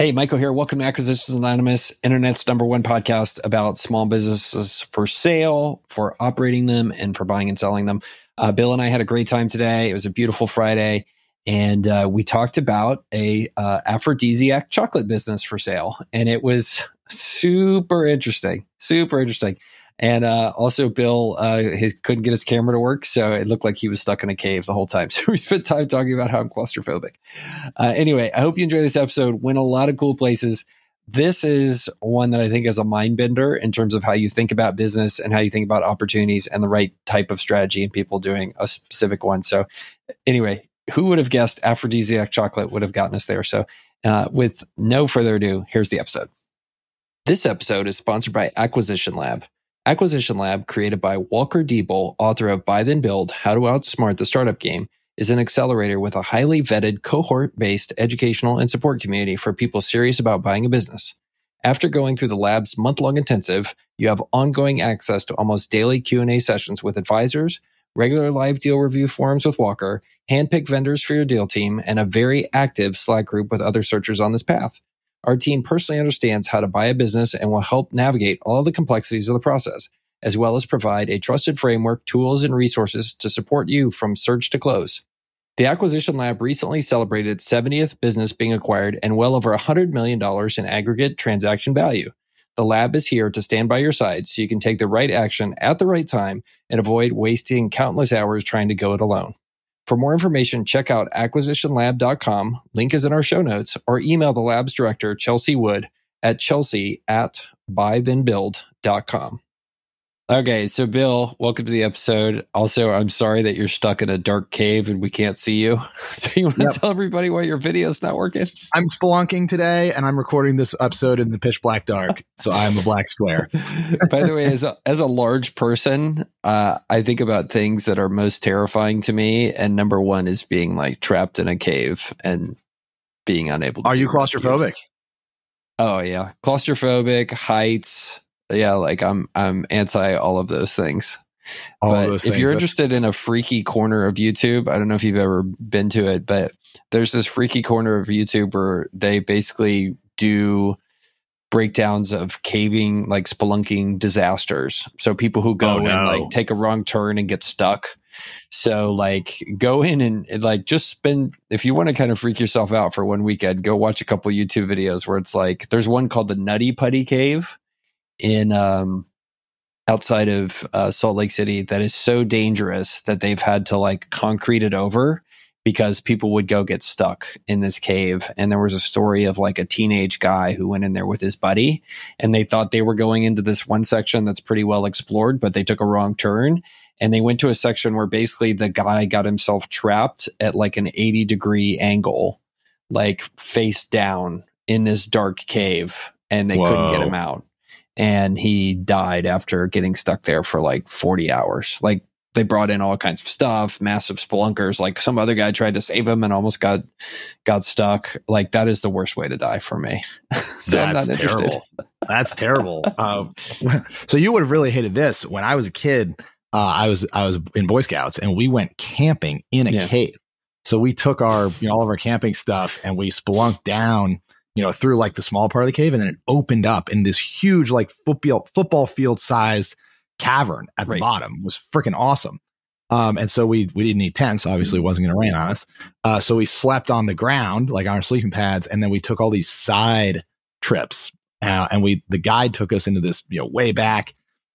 Hey, Michael here. Welcome to Acquisitions Anonymous, internet's number one podcast about small businesses for sale, for operating them, and for buying and selling them. Uh, Bill and I had a great time today. It was a beautiful Friday, and uh, we talked about a uh, aphrodisiac chocolate business for sale, and it was super interesting. Super interesting. And uh, also, Bill uh, he couldn't get his camera to work, so it looked like he was stuck in a cave the whole time. So we spent time talking about how I'm claustrophobic. Uh, anyway, I hope you enjoy this episode. Went a lot of cool places. This is one that I think is a mind bender in terms of how you think about business and how you think about opportunities and the right type of strategy and people doing a specific one. So, anyway, who would have guessed aphrodisiac chocolate would have gotten us there? So, uh, with no further ado, here's the episode. This episode is sponsored by Acquisition Lab. Acquisition Lab, created by Walker Deibel, author of Buy Then Build How to Outsmart the Startup Game, is an accelerator with a highly vetted cohort based educational and support community for people serious about buying a business. After going through the lab's month-long intensive, you have ongoing access to almost daily Q&A sessions with advisors, regular live deal review forums with Walker, handpicked vendors for your deal team, and a very active Slack group with other searchers on this path. Our team personally understands how to buy a business and will help navigate all the complexities of the process, as well as provide a trusted framework, tools, and resources to support you from search to close. The Acquisition Lab recently celebrated its 70th business being acquired and well over $100 million in aggregate transaction value. The lab is here to stand by your side so you can take the right action at the right time and avoid wasting countless hours trying to go it alone. For more information, check out acquisitionlab.com. Link is in our show notes or email the lab's director, Chelsea Wood at chelsea at buythenbuild.com. Okay, so Bill, welcome to the episode. Also, I'm sorry that you're stuck in a dark cave and we can't see you. So you want to yep. tell everybody why your video's not working? I'm spelunking today and I'm recording this episode in the pitch black dark. So I'm a black square. By the way, as a, as a large person, uh, I think about things that are most terrifying to me. And number one is being like trapped in a cave and being unable to. Are you claustrophobic? Oh, yeah. Claustrophobic, heights yeah, like I'm I'm anti all of those things. All but those if things, you're interested in a freaky corner of YouTube, I don't know if you've ever been to it, but there's this freaky corner of YouTube where they basically do breakdowns of caving, like spelunking disasters. So people who go oh, no. and like take a wrong turn and get stuck. So like go in and like just spend if you want to kind of freak yourself out for one weekend, go watch a couple YouTube videos where it's like there's one called the Nutty Putty Cave in um, outside of uh, Salt Lake City that is so dangerous that they've had to like concrete it over because people would go get stuck in this cave. And there was a story of like a teenage guy who went in there with his buddy and they thought they were going into this one section that's pretty well explored, but they took a wrong turn. And they went to a section where basically the guy got himself trapped at like an 80 degree angle, like face down in this dark cave and they Whoa. couldn't get him out and he died after getting stuck there for like 40 hours. Like they brought in all kinds of stuff, massive spelunkers. Like some other guy tried to save him and almost got got stuck. Like that is the worst way to die for me. so That's terrible. That's terrible. Um, so you would have really hated this when I was a kid. Uh, I was I was in Boy Scouts and we went camping in a yeah. cave. So we took our you know all of our camping stuff and we spelunked down you know, through like the small part of the cave, and then it opened up in this huge, like football football field sized cavern at the right. bottom. It was freaking awesome. Um, and so we we didn't need tents. Obviously, it wasn't going to rain on us. Uh, so we slept on the ground, like on our sleeping pads, and then we took all these side trips. Uh, and we the guide took us into this, you know, way back,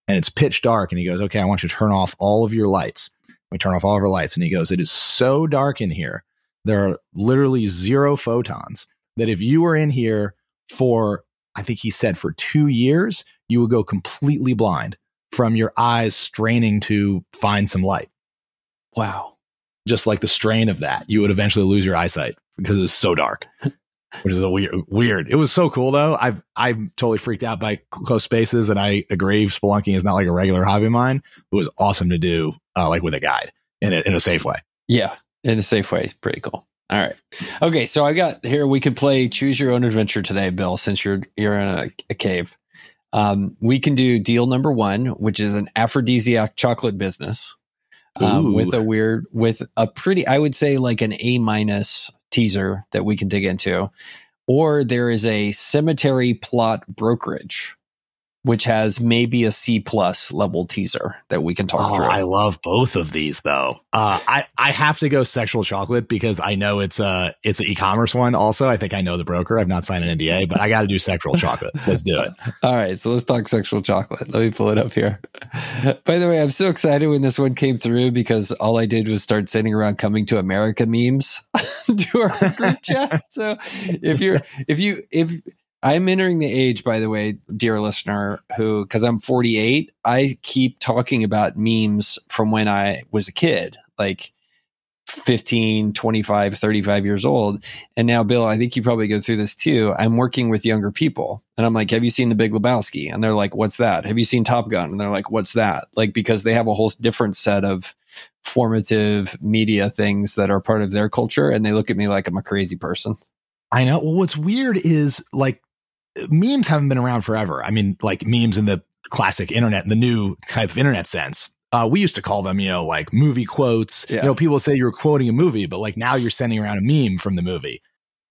and it's pitch dark. And he goes, "Okay, I want you to turn off all of your lights." We turn off all of our lights, and he goes, "It is so dark in here. There are literally zero photons that if you were in here for, I think he said for two years, you would go completely blind from your eyes straining to find some light. Wow. Just like the strain of that, you would eventually lose your eyesight because it was so dark. which is a weird weird. It was so cool though. I've I'm totally freaked out by close spaces, and I agree. Spelunking is not like a regular hobby of mine. It was awesome to do, uh, like with a guide in a, in a safe way. Yeah, in a safe way, it's pretty cool. All right. Okay, so I got here. We could play choose your own adventure today, Bill. Since you're you're in a, a cave, um, we can do deal number one, which is an aphrodisiac chocolate business um, with a weird, with a pretty, I would say like an A minus teaser that we can dig into. or there is a cemetery plot brokerage which has maybe a C plus level teaser that we can talk oh, through. I love both of these though. Uh, I I have to go sexual chocolate because I know it's a it's an e-commerce one. Also, I think I know the broker. I've not signed an NDA, but I got to do sexual chocolate. Let's do it. All right, so let's talk sexual chocolate. Let me pull it up here. By the way, I'm so excited when this one came through because all I did was start sending around coming to America memes to our group chat. So if you're if you if I'm entering the age, by the way, dear listener, who, because I'm 48, I keep talking about memes from when I was a kid, like 15, 25, 35 years old. And now, Bill, I think you probably go through this too. I'm working with younger people and I'm like, have you seen The Big Lebowski? And they're like, what's that? Have you seen Top Gun? And they're like, what's that? Like, because they have a whole different set of formative media things that are part of their culture. And they look at me like I'm a crazy person. I know. Well, what's weird is like memes haven't been around forever. I mean, like memes in the classic internet, the new type of internet sense. Uh, we used to call them, you know, like movie quotes. Yeah. You know, people say you're quoting a movie, but like now you're sending around a meme from the movie.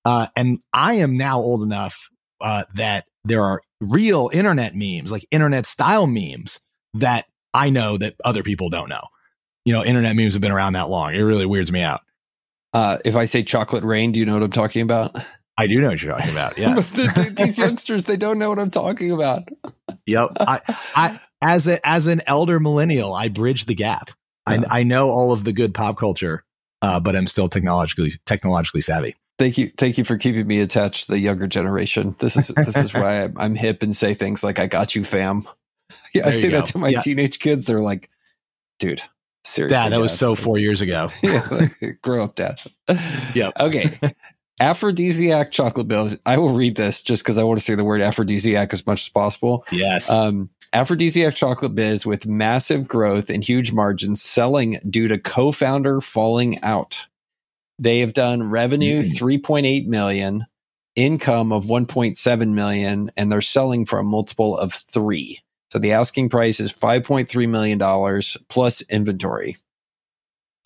Uh, and I am now old enough uh, that there are real internet memes, like internet style memes that I know that other people don't know. You know, internet memes have been around that long. It really weirds me out. Uh, if I say chocolate rain, do you know what I'm talking about? I do know what you're talking about. Yeah, these youngsters they don't know what I'm talking about. yep. I, I as a as an elder millennial, I bridge the gap. Yeah. I, I know all of the good pop culture, uh, but I'm still technologically technologically savvy. Thank you, thank you for keeping me attached to the younger generation. This is this is why I'm, I'm hip and say things like "I got you, fam." Yeah, I say that to my yeah. teenage kids. They're like, "Dude, seriously, dad, that dad. was so four years ago." yeah, like, grow up, dad. Yeah. Okay aphrodisiac chocolate bill. I will read this just because I want to say the word aphrodisiac as much as possible. Yes. Um, aphrodisiac chocolate biz with massive growth and huge margins selling due to co-founder falling out. They have done revenue mm. 3.8 million, income of 1.7 million, and they're selling for a multiple of three. So the asking price is 5.3 million dollars plus inventory.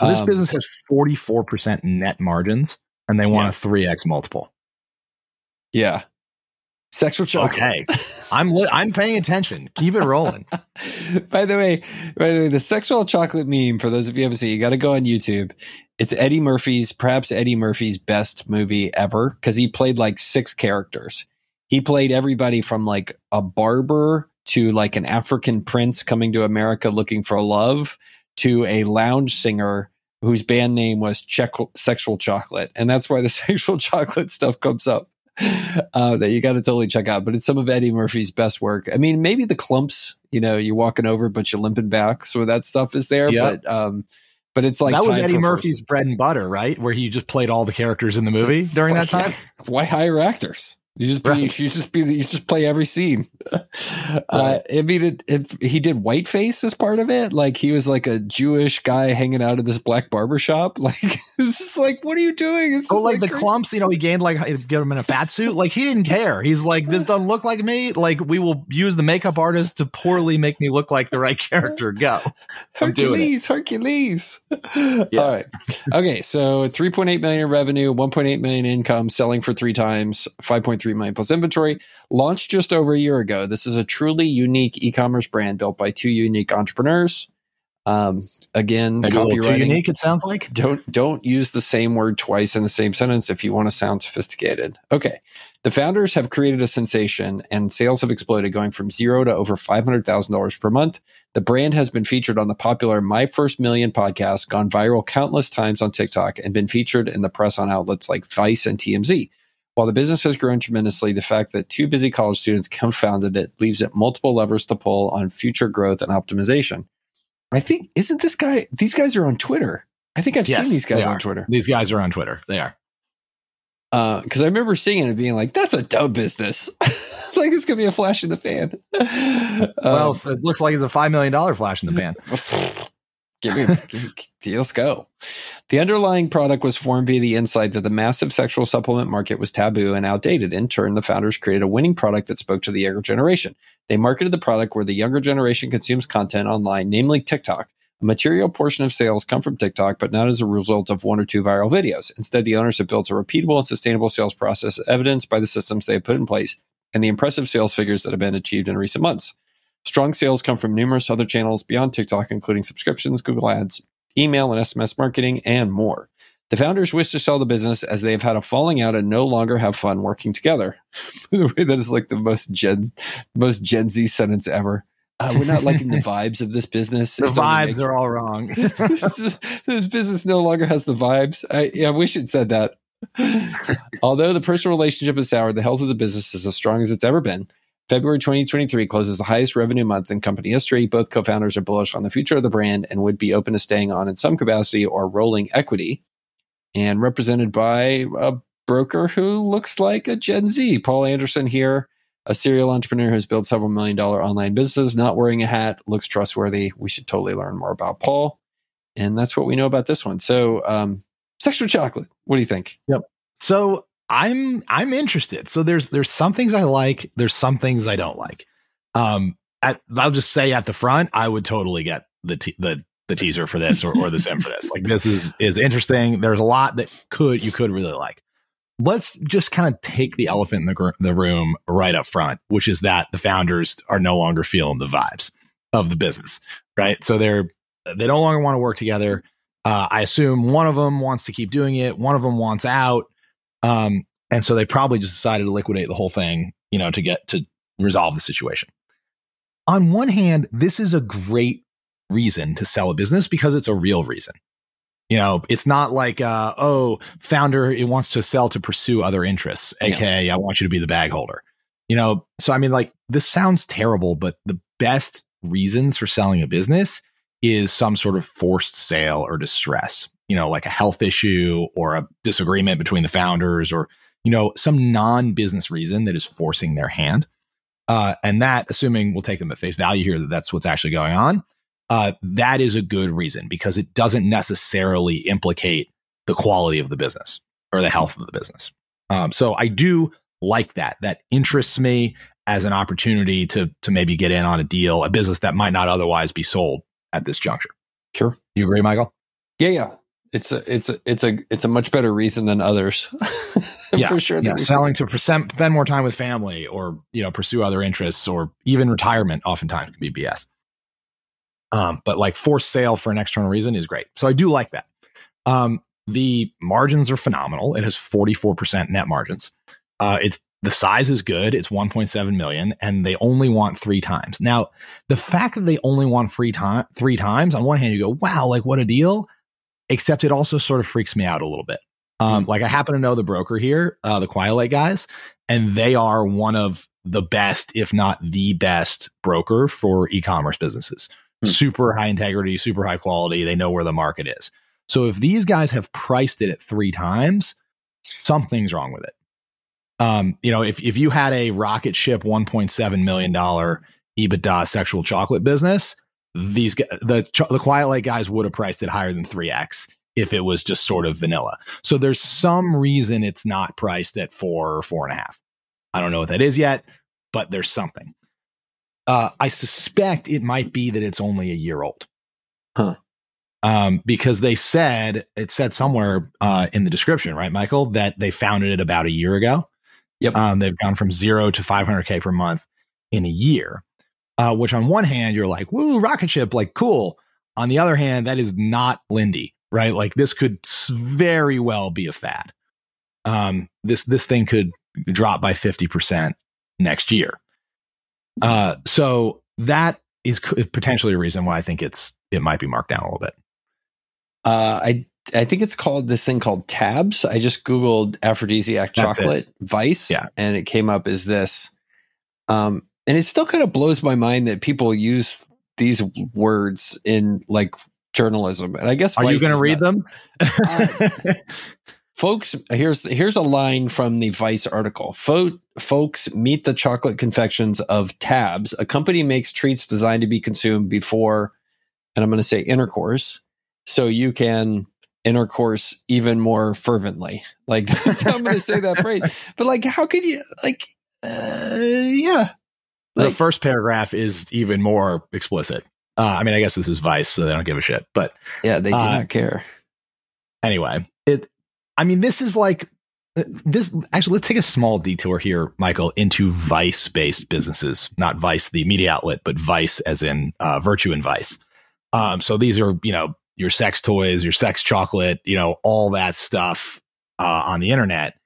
So this um, business has 44% net margins and they want yeah. a 3x multiple. Yeah. Sexual chocolate. Okay. I'm li- I'm paying attention. Keep it rolling. by the way, by the way, the sexual chocolate meme, for those of you who haven't seen, you got to go on YouTube. It's Eddie Murphy's, perhaps Eddie Murphy's best movie ever, because he played like six characters. He played everybody from like a barber to like an African prince coming to America looking for love to a lounge singer whose band name was Check- Sexual Chocolate. And that's why the sexual chocolate stuff comes up uh, that you got to totally check out. But it's some of Eddie Murphy's best work. I mean, maybe the Klumps, you know, you're walking over, but you're limping back. So that stuff is there. Yep. But, um, but it's like that was Eddie Murphy's first. bread and butter, right? Where he just played all the characters in the movie during that time. Why hire actors? You just be, right. you just be, you just play every scene. Uh, I mean, it, it, he did whiteface as part of it. Like he was like a Jewish guy hanging out in this black barber shop. Like it's just like, what are you doing? It's oh, like, like, the crazy. Klumps, you know, he gained like get him in a fat suit. Like he didn't care. He's like, this doesn't look like me. Like we will use the makeup artist to poorly make me look like the right character. Go, Hercules, Hercules. Yeah. All right. Okay, so 3.8 million in revenue, 1.8 million income, selling for three times, 5.3 3 million plus inventory. Launched just over a year ago. This is a truly unique e-commerce brand built by two unique entrepreneurs. Um, again, Maybe copywriting. unique. It sounds like don't don't use the same word twice in the same sentence if you want to sound sophisticated. Okay, the founders have created a sensation, and sales have exploded, going from zero to over five hundred thousand dollars per month. The brand has been featured on the popular My First Million podcast, gone viral countless times on TikTok, and been featured in the press on outlets like Vice and TMZ. While the business has grown tremendously, the fact that two busy college students co-founded it leaves it multiple levers to pull on future growth and optimization. I think isn't this guy? These guys are on Twitter. I think I've yes, seen these guys on Twitter. These guys are on Twitter. They are. Because uh, I remember seeing it and being like, "That's a dumb business. like it's gonna be a flash in the fan." well, um, it looks like it's a five million dollar flash in the pan. Give me, let's go. The underlying product was formed via the insight that the massive sexual supplement market was taboo and outdated. In turn, the founders created a winning product that spoke to the younger generation. They marketed the product where the younger generation consumes content online, namely TikTok, A material portion of sales come from TikTok, but not as a result of one or two viral videos. Instead, the owners have built a repeatable and sustainable sales process evidenced by the systems they have put in place and the impressive sales figures that have been achieved in recent months. Strong sales come from numerous other channels beyond TikTok, including subscriptions, Google Ads, email and SMS marketing, and more. The founders wish to sell the business as they have had a falling out and no longer have fun working together. the way that is like the most Gen, most Gen Z sentence ever. Uh, we're not liking the vibes of this business. The vibes are all wrong. this, this, business no longer has the vibes. I, yeah, I wish it said that. Although the personal relationship is sour, the health of the business is as strong as it's ever been. February 2023 closes the highest revenue month in company history. Both co-founders are bullish on the future of the brand and would be open to staying on in some capacity or rolling equity. And represented by a broker who looks like a Gen Z, Paul Anderson here a serial entrepreneur who's built several million dollar online businesses, not wearing a hat, looks trustworthy. We should totally learn more about Paul. And that's what we know about this one. So, um, sexual chocolate. What do you think? Yep. So I'm I'm interested. So there's there's some things I like. There's some things I don't like. Um, at, I'll just say at the front, I would totally get the the the teaser for this or, or the sim for this. Like this is is interesting. There's a lot that could you could really like let's just kind of take the elephant in the, gr- the room right up front, which is that the founders are no longer feeling the vibes of the business, right? So they're they no longer want to work together. Uh, I assume one of them wants to keep doing it, one of them wants out, um, and so they probably just decided to liquidate the whole thing, you know, to get to resolve the situation. On one hand, this is a great reason to sell a business because it's a real reason. You know, it's not like, uh, oh, founder, it wants to sell to pursue other interests, aka, yeah. I want you to be the bag holder. You know, so I mean, like, this sounds terrible, but the best reasons for selling a business is some sort of forced sale or distress, you know, like a health issue or a disagreement between the founders or, you know, some non business reason that is forcing their hand. Uh, and that, assuming we'll take them at face value here, that that's what's actually going on, uh, that is a good reason because it doesn't necessarily implicate the quality of the business or the health of the business. Um, so I do like that. That interests me as an opportunity to to maybe get in on a deal, a business that might not otherwise be sold at this juncture. Sure, you agree, Michael? Yeah, yeah. It's a it's a it's a it's a much better reason than others. yeah, for sure. Yeah, selling to spend more time with family, or you know, pursue other interests, or even retirement. Oftentimes can be BS. Um, but like forced sale for an external reason is great. So I do like that. Um, the margins are phenomenal. It has 44% net margins. Uh, it's the size is good. It's 1.7 million and they only want three times. Now, the fact that they only want free time, three times on one hand, you go, wow, like what a deal. Except it also sort of freaks me out a little bit. Um, mm-hmm. like I happen to know the broker here, uh, the Quiet guys, and they are one of the best, if not the best broker for e-commerce businesses. Hmm. super high integrity, super high quality. They know where the market is. So if these guys have priced it at three times, something's wrong with it. Um, you know, if if you had a rocket ship $1.7 million EBITDA sexual chocolate business, these the the Quiet Light guys would have priced it higher than 3x if it was just sort of vanilla. So there's some reason it's not priced at four or four and a half. I don't know what that is yet, but there's something. Uh, I suspect it might be that it's only a year old. Huh. Um, because they said it said somewhere uh, in the description, right, Michael, that they founded it about a year ago. Yep. Um, they've gone from zero to 500k per month in a year. Uh, which on one hand you're like, woo, rocket ship, like cool. On the other hand, that is not Lindy, right? Like this could very well be a fad. Um, this this thing could drop by 50% next year. Uh, so that is potentially a reason why I think it's it might be marked down a little bit. Uh, I I think it's called this thing called tabs. I just googled aphrodisiac That's chocolate it. vice, yeah, and it came up as this. Um, and it still kind of blows my mind that people use these words in like journalism. And I guess are you going to read not, them? uh, folks here's here's a line from the vice article. Fo- folks meet the chocolate confections of tabs. A company makes treats designed to be consumed before and i'm going to say intercourse so you can intercourse even more fervently. Like i'm going to say that phrase. But like how could you like uh, yeah like, the first paragraph is even more explicit Uh, I mean, I guess this is Vice, so they don't give a shit. But yeah, they do uh, not care. Anyway, it. I mean, this is like uh, this. Actually, let's take a small detour here, Michael, into Vice-based businesses, not Vice, the media outlet, but Vice, as in uh, virtue and Vice. Um, so these are, you know, your sex toys, your sex chocolate, you know, all that stuff uh, on the internet.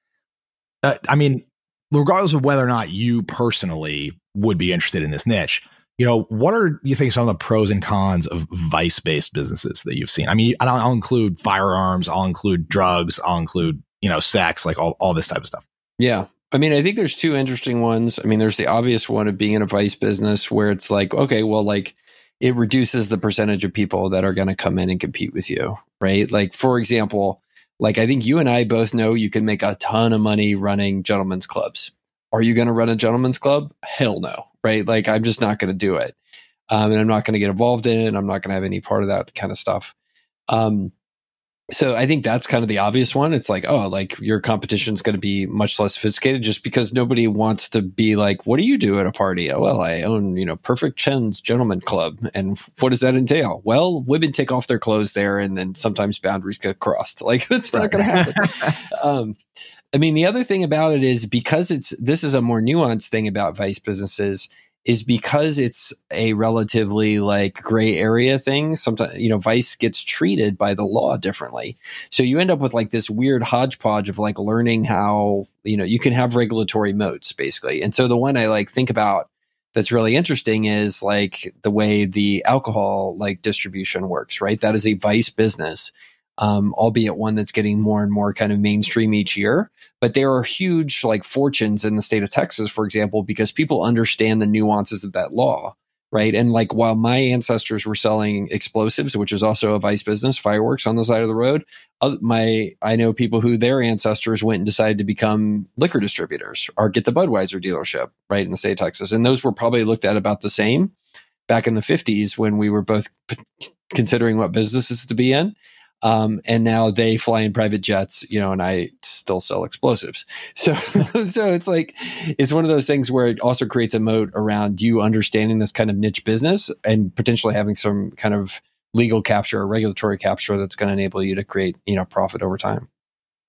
Uh, I mean, regardless of whether or not you personally would be interested in this niche, you know, what are you think some of the pros and cons of vice based businesses that you've seen? I mean, I'll include firearms, I'll include drugs, I'll include, you know, sex, like all, all this type of stuff. Yeah. I mean, I think there's two interesting ones. I mean, there's the obvious one of being in a vice business where it's like, okay, well, like it reduces the percentage of people that are going to come in and compete with you, right? Like, for example, like I think you and I both know you can make a ton of money running gentlemen's clubs. Are you going to run a gentleman's club? Hell no, right? Like I'm just not going to do it. Um, and I'm not going to get involved in it. I'm not going to have any part of that kind of stuff. Um, so I think that's kind of the obvious one. It's like, oh, like your competition is going to be much less sophisticated just because nobody wants to be like, what do you do at a party? Oh, well, I own, you know, Perfect Chen's Gentleman Club. And what does that entail? Well, women take off their clothes there and then sometimes boundaries get crossed. Like that's not going to happen. um, I mean, the other thing about it is because it's, this is a more nuanced thing about vice businesses is because it's a relatively like gray area thing. Sometimes, you know, vice gets treated by the law differently. So you end up with like this weird hodgepodge of like learning how, you know, you can have regulatory moats basically. And so the one I like think about that's really interesting is like the way the alcohol like distribution works, right? That is a vice business um, albeit one that's getting more and more kind of mainstream each year. But there are huge like fortunes in the state of Texas, for example, because people understand the nuances of that law. Right. And like while my ancestors were selling explosives, which is also a vice business, fireworks on the side of the road, my, I know people who their ancestors went and decided to become liquor distributors or get the Budweiser dealership right in the state of Texas. And those were probably looked at about the same back in the 50s when we were both p- considering what businesses to be in. Um, and now they fly in private jets, you know, and I still sell explosives. So, so it's like, it's one of those things where it also creates a moat around you understanding this kind of niche business and potentially having some kind of legal capture or regulatory capture that's going to enable you to create, you know, profit over time.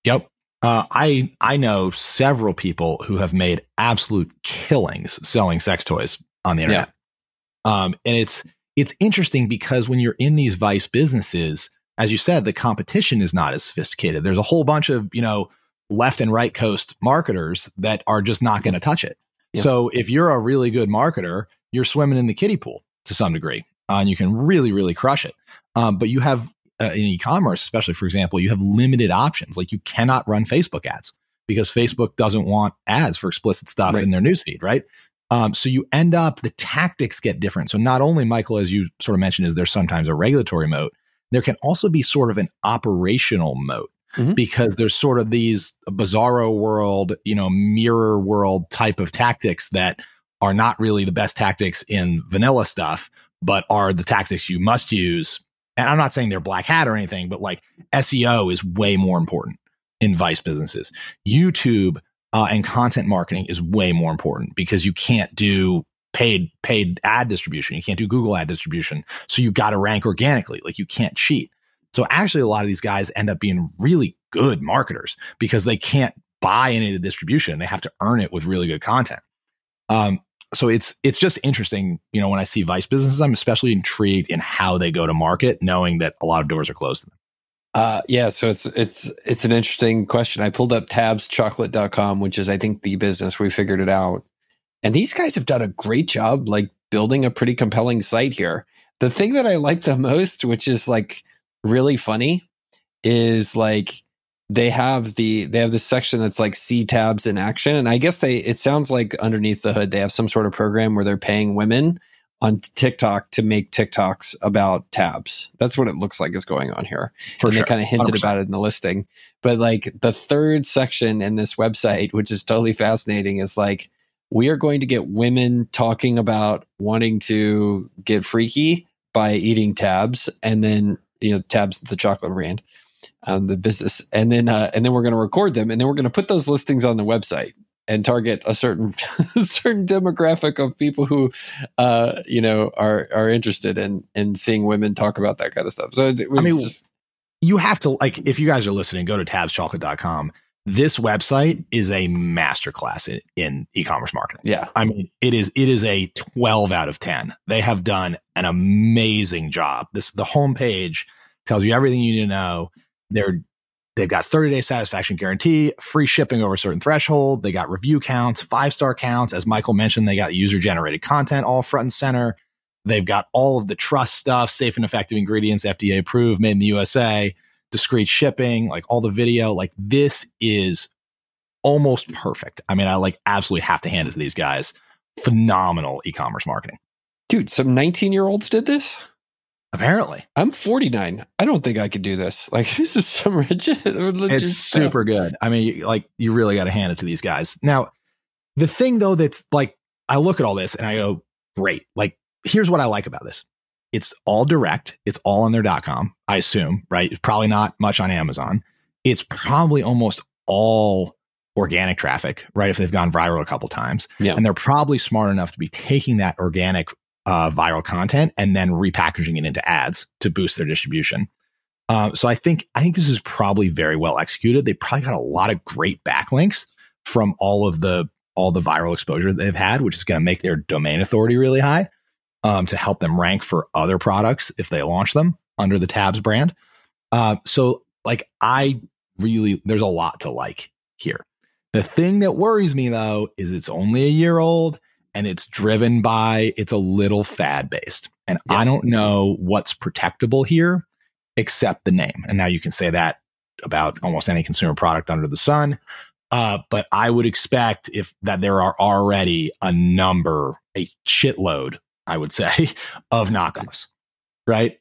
Yep. Uh, I I know several people who have made absolute killings selling sex toys on the internet. Yeah. Um, and it's it's interesting because when you're in these vice businesses, as you said, the competition is not as sophisticated. There's a whole bunch of, you know, left and right coast marketers that are just not going to touch it. Yeah. So if you're a really good marketer, you're swimming in the kiddie pool to some degree, uh, and you can really, really crush it. Um, but you have uh, in e-commerce, especially for example, you have limited options. Like you cannot run Facebook ads because Facebook doesn't want ads for explicit stuff right. in their newsfeed, right? Um, so you end up the tactics get different. So not only Michael, as you sort of mentioned, is there sometimes a regulatory moat, there can also be sort of an operational moat mm-hmm. because there's sort of these bizarro world, you know, mirror world type of tactics that are not really the best tactics in vanilla stuff, but are the tactics you must use. And I'm not saying they're black hat or anything, but like SEO is way more important in vice businesses. YouTube uh, and content marketing is way more important because you can't do paid paid ad distribution. You can't do Google ad distribution. So you got to rank organically. Like you can't cheat. So actually a lot of these guys end up being really good marketers because they can't buy any of the distribution. They have to earn it with really good content. Um, so it's it's just interesting, you know, when I see vice businesses, I'm especially intrigued in how they go to market, knowing that a lot of doors are closed to them. Uh, yeah, so it's it's it's an interesting question. I pulled up tabschocolate.com, which is I think the business we figured it out. And these guys have done a great job, like building a pretty compelling site here. The thing that I like the most, which is like really funny, is like they have the they have this section that's like see tabs in action and i guess they it sounds like underneath the hood they have some sort of program where they're paying women on tiktok to make tiktoks about tabs that's what it looks like is going on here For and sure. they kind of hinted 100%. about it in the listing but like the third section in this website which is totally fascinating is like we are going to get women talking about wanting to get freaky by eating tabs and then you know tabs the chocolate brand um, the business and then uh, and then we're going to record them and then we're going to put those listings on the website and target a certain certain demographic of people who, uh, you know, are are interested in in seeing women talk about that kind of stuff. So I mean, just, you have to like if you guys are listening, go to tabschocolate.com. This website is a masterclass in, in e-commerce marketing. Yeah. I mean, it is it is a 12 out of 10. They have done an amazing job. This the homepage tells you everything you need to know. They're they've got 30 day satisfaction guarantee, free shipping over a certain threshold. They got review counts, five star counts. As Michael mentioned, they got user generated content all front and center. They've got all of the trust stuff, safe and effective ingredients, FDA approved, made in the USA, discreet shipping, like all the video. Like this is almost perfect. I mean, I like absolutely have to hand it to these guys. Phenomenal e commerce marketing. Dude, some 19 year olds did this? Apparently. I'm 49. I don't think I could do this. Like, this is some legit. legit it's stuff. super good. I mean, like, you really got to hand it to these guys. Now, the thing though that's like, I look at all this and I go, great. Like, here's what I like about this. It's all direct. It's all on their .com, I assume, right? It's probably not much on Amazon. It's probably almost all organic traffic, right? If they've gone viral a couple times. Yeah. And they're probably smart enough to be taking that organic uh, viral content and then repackaging it into ads to boost their distribution. Uh, so I think I think this is probably very well executed. They probably got a lot of great backlinks from all of the all the viral exposure they've had, which is going to make their domain authority really high um, to help them rank for other products if they launch them under the Tabs brand. Uh, so, like, I really, there's a lot to like here. The thing that worries me though is it's only a year old and it's driven by, it's a little fad based. And yeah. I don't know what's protectable here except the name. And now you can say that about almost any consumer product under the sun. Uh, but I would expect if that there are already a number, a shitload I would say, of knockoffs, right?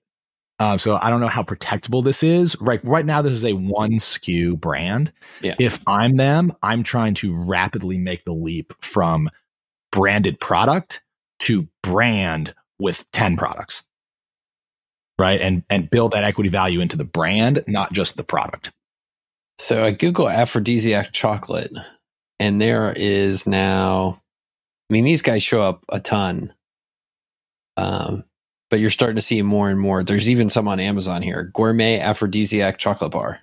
Um, so I don't know how protectable this is. Right, right now, this is a one SKU brand. Yeah. If I'm them, I'm trying to rapidly make the leap from branded product to brand with 10 products. Right. And and build that equity value into the brand, not just the product. So I Google aphrodisiac chocolate, and there is now I mean, these guys show up a ton um, but you're starting to see more and more. There's even some on Amazon here. Gourmet aphrodisiac chocolate bar.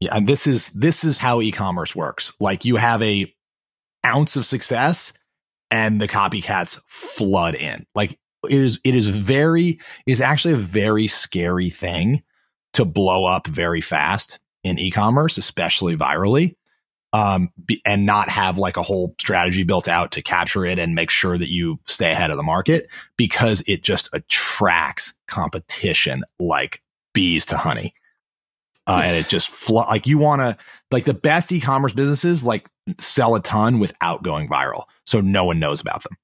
Yeah, and this is this is how e-commerce works. Like you have a ounce of success and the copycats flood in. Like it is it is very is actually a very scary thing to blow up very fast in e-commerce, especially virally um, be, and not have like a whole strategy built out to capture it and make sure that you stay ahead of the market because it just attracts competition like bees to honey. Uh, and it just fl- like you want to like the best e-commerce businesses like sell a ton without going viral, so no one knows about them.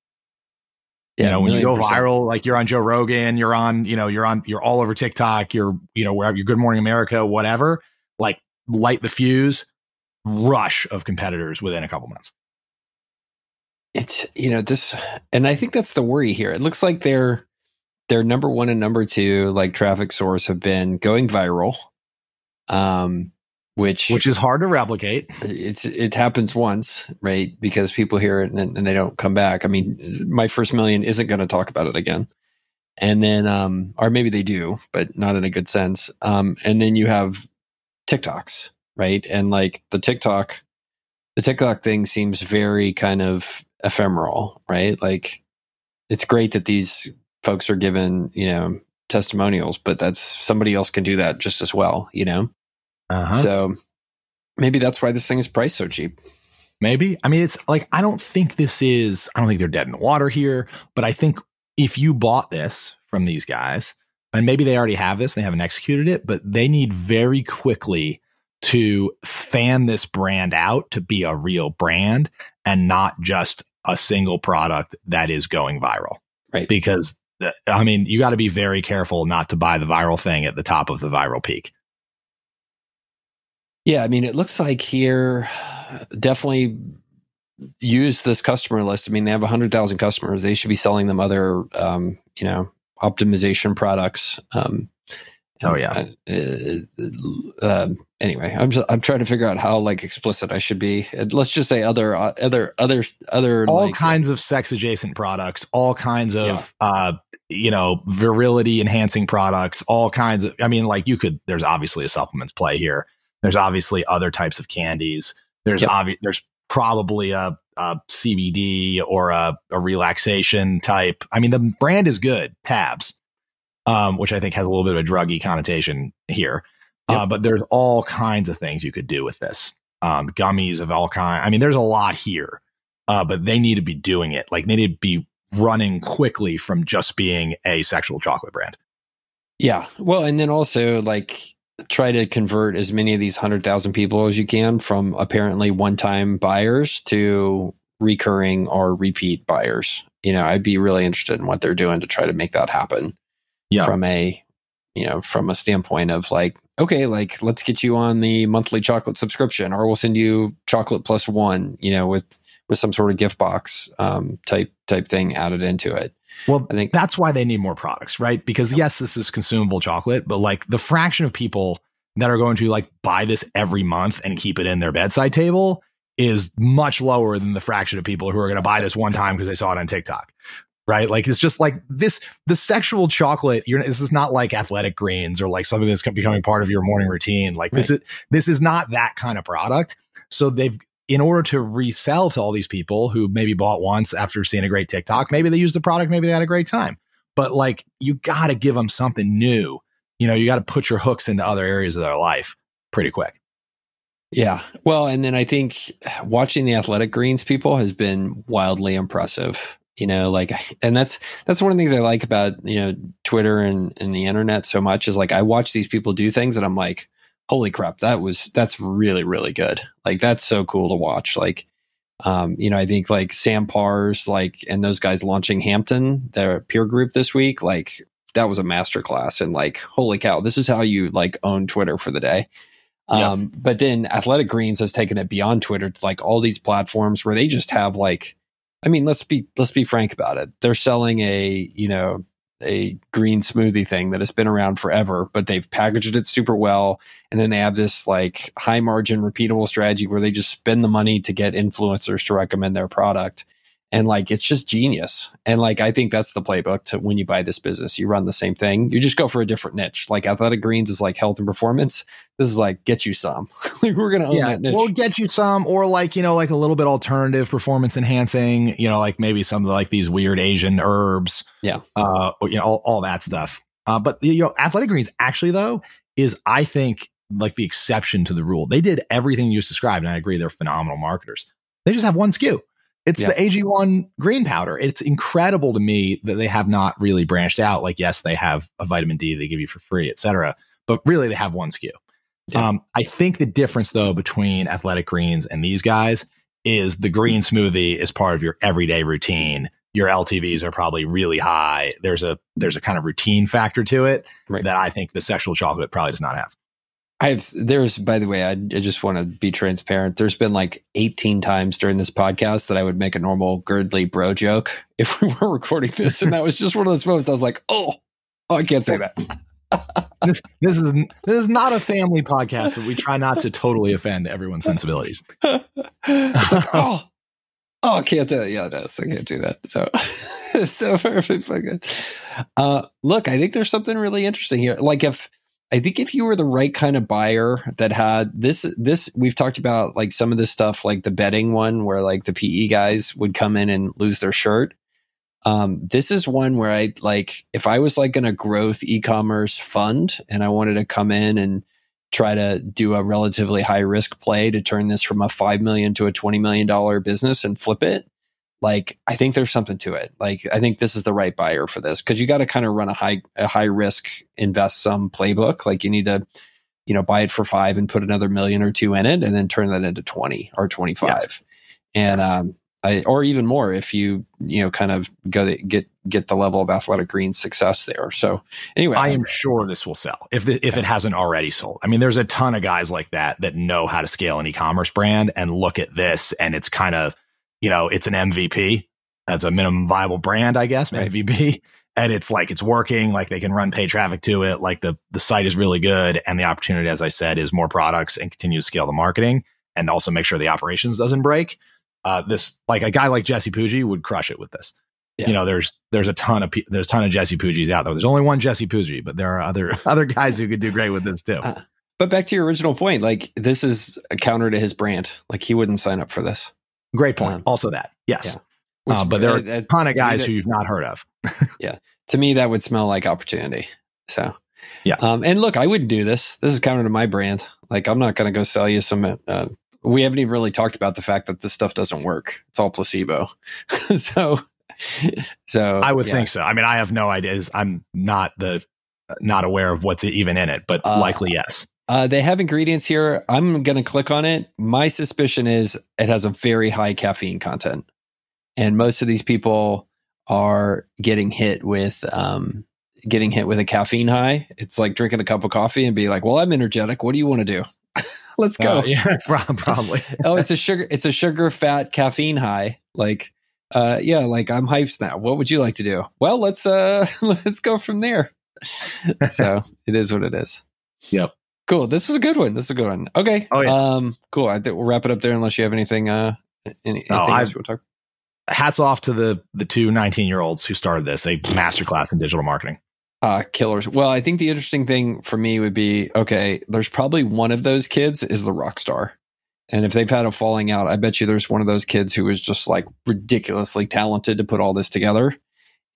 Yeah, you know, when you go percent. viral, like you're on Joe Rogan, you're on, you know, you're on, you're all over TikTok, you're, you know, wherever you're Good Morning America, whatever. Like light the fuse, rush of competitors within a couple months. It's you know this, and I think that's the worry here. It looks like their their number one and number two like traffic source have been going viral, um, which which is hard to replicate. It's it happens once, right? Because people hear it and, and they don't come back. I mean, my first million isn't going to talk about it again and then um or maybe they do but not in a good sense um and then you have tiktoks right? And like the TikTok, the TikTok thing seems very kind of ephemeral, right? Like it's great that these folks are given, you know, testimonials, but that's somebody else can do that just as well, you know? Uh-huh. So maybe that's why this thing is priced so cheap. Maybe. I mean, it's like, I don't think this is, I don't think they're dead in the water here, but I think if you bought this from these guys, and maybe they already have this, they haven't executed it, but they need very quickly to fan this brand out to be a real brand and not just a single product that is going viral. Right. Because I mean, you got to be very careful not to buy the viral thing at the top of the viral peak. Yeah, I mean, it looks like here definitely use this customer list. I mean, they have 100,000 customers. They should be selling them other, um, you know, optimization products. Um, Oh yeah. Uh, uh, anyway, I'm just, I'm trying to figure out how like explicit I should be. Let's just say other uh, other other other all like, kinds of sex adjacent products, all kinds of yeah. uh you know virility enhancing products, all kinds of. I mean, like you could. There's obviously a supplements play here. There's obviously other types of candies. There's yep. obvi- There's probably a, a CBD or a, a relaxation type. I mean, the brand is good. Tabs um, which I think has a little bit of a druggy connotation here. Uh, yep. Uh, but there's all kinds of things you could do with this. Um, gummies of all kind. I mean, there's a lot here, uh, but they need to be doing it. Like they need to be running quickly from just being a sexual chocolate brand. Yeah. Well, and then also like try to convert as many of these 100,000 people as you can from apparently one time buyers to recurring or repeat buyers. You know, I'd be really interested in what they're doing to try to make that happen yeah. from a you know from a standpoint of like okay like let's get you on the monthly chocolate subscription or we'll send you chocolate plus one you know with with some sort of gift box um, type type thing added into it. Well i think that's why they need more products right? Because yes this is consumable chocolate but like the fraction of people that are going to like buy this every month and keep it in their bedside table is much lower than the fraction of people who are going to buy this one time because they saw it on TikTok right? Like it's just like this the sexual chocolate. You're this is not like athletic greens or like something that's becoming part of your morning routine. Like right. this is this is not that kind of product. So they've in order to resell to all these people who maybe bought once after seeing a great TikTok, maybe they used the product, maybe they had a great time. But like you got to give them something new. You know, you got to put your hooks into other areas of their life pretty quick. Yeah. Well, and then I think watching the athletic greens people has been wildly impressive you know like and that's that's one of the things i like about you know twitter and, and the internet so much is like i watch these people do things and i'm like holy crap that was that's really really good. Like that's so cool to watch. Like um you know i think like Sam Parr's like and those guys launching hampton their peer group this week like that was a masterclass and like holy cow this is how you like own twitter for the day. Um but then athletic greens has taken it beyond twitter to like all these platforms where they just have like I mean, let's be let's be frank about it. They're selling a you know a green smoothie thing that has been around forever, but they've packaged it super well, and then they have this like high margin, repeatable strategy where they just spend the money to get influencers to recommend their product and like it's just genius. And like i think that's the playbook to when you buy this business. You run the same thing. You just go for a different niche. Like athletic greens is like health and performance. This is like get you some. Like we're gonna own yeah, that niche. We'll get you some or like you know like a little bit alternative performance enhancing you know like maybe some of like these weird asian herbs yeah. uh you know all, all that stuff. Uh but you know athletic greens actually though is i think like the exception to the rule. They did everything you just described and i agree they're phenomenal marketers. They just have one SKU it's yeah. the AG1 green powder. It's incredible to me that they have not really branched out. Like, yes, they have a vitamin D they give you for free, et cetera, but really they have one SKU. Yeah. Um, I think the difference though between athletic greens and these guys is the green smoothie is part of your everyday routine. Your LTVs are probably really high. There's a there's a kind of routine factor to it right. that I think the sexual chocolate probably does not have. I've there's by the way, I, I just want to be transparent. There's been like 18 times during this podcast that I would make a normal Girdley bro joke if we were recording this, and that was just one of those moments. I was like, oh, oh, I can't say that. this, this, is this is not a family podcast, but we try not to totally offend everyone's sensibilities. it's like, oh, oh, I can't do that. Yeah, no, I can't do that. So, so perfect. Uh, look, I think there's something really interesting here. Like if I think if you were the right kind of buyer that had this, this we've talked about like some of this stuff, like the betting one where like the PE guys would come in and lose their shirt. Um, this is one where I like, if I was like in a growth e-commerce fund and I wanted to come in and try to do a relatively high risk play to turn this from a 5 million to a 20 million dollar business and flip it, like I think there's something to it. Like I think this is the right buyer for this because you got to kind of run a high a high risk invest some playbook. Like you need to, you know, buy it for five and put another million or two in it, and then turn that into twenty or twenty five, yes. and yes. um, I, or even more if you you know kind of go get get the level of athletic green success there. So anyway, I am sure this will sell if the, if it hasn't already sold. I mean, there's a ton of guys like that that know how to scale an e-commerce brand and look at this, and it's kind of you know, it's an MVP. That's a minimum viable brand, I guess, right. MVP. And it's like it's working, like they can run paid traffic to it, like the the site is really good, and the opportunity, as I said, is more products and continue to scale the marketing and also make sure the operations doesn't break. Uh, this like a guy like Jesse Pujji would crush it with this. Yeah. You know, there's there's a ton of there's a ton of Jesse Pujjis out there. There's only one Jesse Pujji, but there are other other guys who could do great with this too. Uh, but back to your original point, like this is a counter to his brand. Like he wouldn't sign up for this. Great point. Um, also, that yes, yeah. Which, uh, but there are a ton of guys who you've not heard of. yeah, to me that would smell like opportunity. So yeah, um, and look, I wouldn't do this. This is counter to my brand. Like I'm not going to go sell you some. Uh, we haven't even really talked about the fact that this stuff doesn't work. It's all placebo. so so I would yeah. think so. I mean, I have no ideas. I'm not the not aware of what's even in it, but uh, likely yes. Uh, they have ingredients here. I'm going to click on it. My suspicion is it has a very high caffeine content, and most of these people are getting hit with um, getting hit with a caffeine high. It's like drinking a cup of coffee and be like, "Well, I'm energetic. What do you want to do? Let's go." Uh, yeah, probably. oh, it's a sugar. It's a sugar, fat, caffeine high. Like, uh, yeah, like I'm hyped now. What would you like to do? Well, let's uh, let's go from there. so it is what it is. Yep. Cool. This was a good one. This is a good one. Okay. Oh yeah. Um. Cool. I think we'll wrap it up there unless you have anything. Uh. Any, anything no, else we'll talk. Hats off to the the two 19 year olds who started this a masterclass in digital marketing. Uh, killers. Well, I think the interesting thing for me would be okay. There's probably one of those kids is the rock star. And if they've had a falling out, I bet you there's one of those kids who is just like ridiculously talented to put all this together.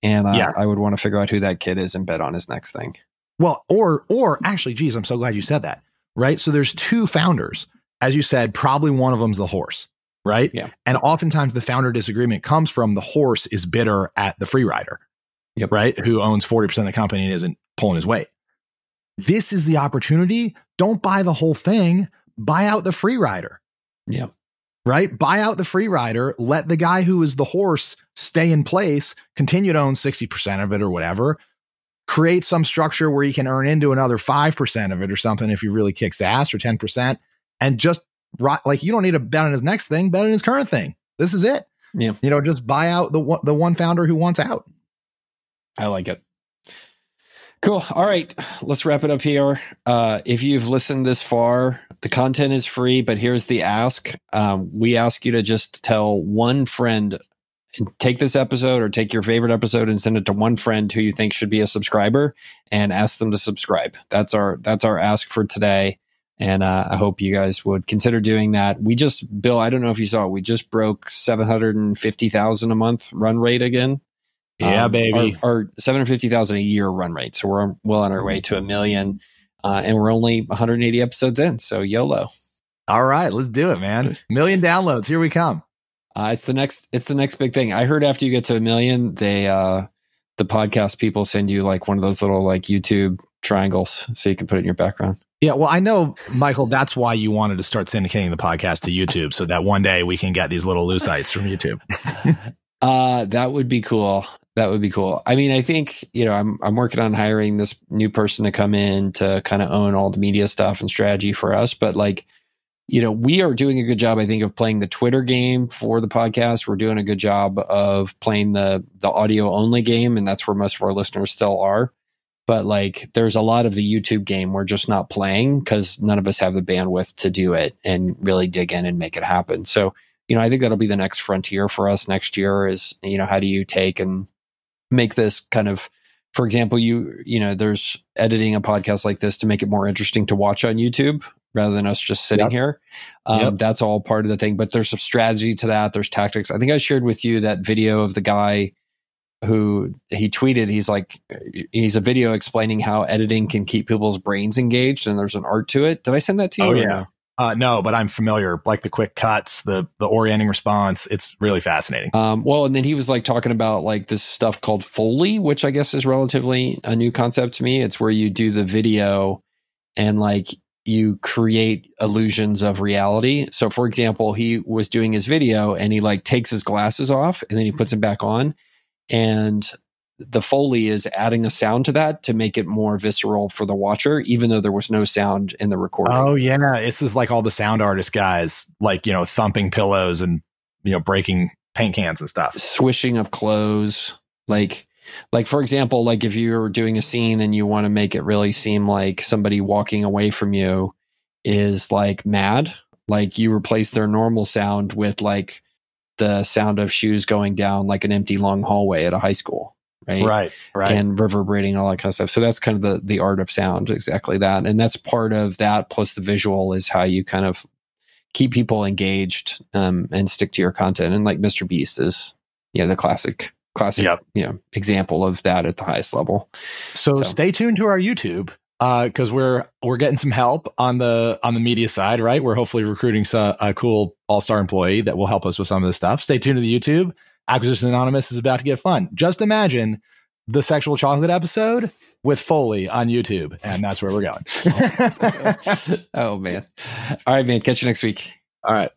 And uh, yeah. I would want to figure out who that kid is and bet on his next thing. Well, or or actually, geez, I'm so glad you said that. Right. So there's two founders, as you said. Probably one of them's the horse, right? Yeah. And oftentimes the founder disagreement comes from the horse is bitter at the free rider, yep. right? Who owns forty percent of the company and isn't pulling his weight. This is the opportunity. Don't buy the whole thing. Buy out the free rider. Yeah. Right? Buy out the free rider, let the guy who is the horse stay in place, continue to own 60% of it or whatever. Create some structure where he can earn into another 5% of it or something if he really kicks ass or 10%. And just like you don't need to bet on his next thing, bet on his current thing. This is it. Yeah. You know, just buy out the one, the one founder who wants out. I like it. Cool. All right. Let's wrap it up here. Uh, if you've listened this far, the content is free, but here's the ask. Um, we ask you to just tell one friend, take this episode or take your favorite episode and send it to one friend who you think should be a subscriber and ask them to subscribe. That's our, that's our ask for today. And uh, I hope you guys would consider doing that. We just, Bill, I don't know if you saw, it, we just broke 750,000 a month run rate again. Yeah, um, baby. Our, 750,000 a year run rate. So we're well on our way to a million. Uh, and we're only 180 episodes in. So YOLO. All right, let's do it, man. Million downloads. Here we come. Uh, it's the next. It's the next big thing. I heard after you get to a million, they uh, the podcast people send you like one of those little like YouTube triangles so you can put it in your background. Yeah, well, I know, Michael. That's why you wanted to start syndicating the podcast to YouTube, so that one day we can get these little lucite's from YouTube. uh, that would be cool. That would be cool. I mean, I think, you know, I'm I'm working on hiring this new person to come in to kind of own all the media stuff and strategy for us, but like you know, we are doing a good job, I think, of playing the Twitter game for the podcast. We're doing a good job of playing the the audio only game, and that's where most of our listeners still are. But like, there's a lot of the YouTube game we're just not playing because none of us have the bandwidth to do it and really dig in and make it happen. So, you know, I think that'll be the next frontier for us next year. Is you know, how do you take and make this kind of for example you you know there's editing a podcast like this to make it more interesting to watch on youtube rather than us just sitting yep. here um, yep. that's all part of the thing but there's some strategy to that there's tactics i think i shared with you that video of the guy who he tweeted he's like he's a video explaining how editing can keep people's brains engaged and there's an art to it did i send that to you oh yeah no? Uh, no, but I'm familiar, like the quick cuts, the the orienting response. It's really fascinating. Um, well, and then he was like talking about like this stuff called Foley, which I guess is relatively a new concept to me. It's where you do the video and like you create illusions of reality. So, for example, he was doing his video and he like takes his glasses off and then he puts mm-hmm. them back on, and the Foley is adding a sound to that to make it more visceral for the watcher, even though there was no sound in the recording. Oh yeah, it's just like all the sound artist guys, like you know, thumping pillows and you know, breaking paint cans and stuff. Swishing of clothes, like like for example, like if you're doing a scene and you want to make it really seem like somebody walking away from you is like mad, like you replace their normal sound with like the sound of shoes going down like an empty long hallway at a high school right? Right right. And reverberating all that kind of stuff. So that's kind of the the art of sound exactly that. And that's part of that plus the visual is how you kind of keep people engaged um, and stick to your content. And like mr beast is yeah the classic classic yep. you know example of that at the highest level so, so. stay tuned to our youtube because uh, we're we're getting some help on the on the media side, right? We're hopefully recruiting some, a cool all star employee that will help us with some of this stuff. Stay tuned to the YouTube. Acquisition Anonymous is about to get fun. Just imagine the sexual chocolate episode with Foley on YouTube, and that's where we're going. oh man! All right, man. Catch you next week. All right.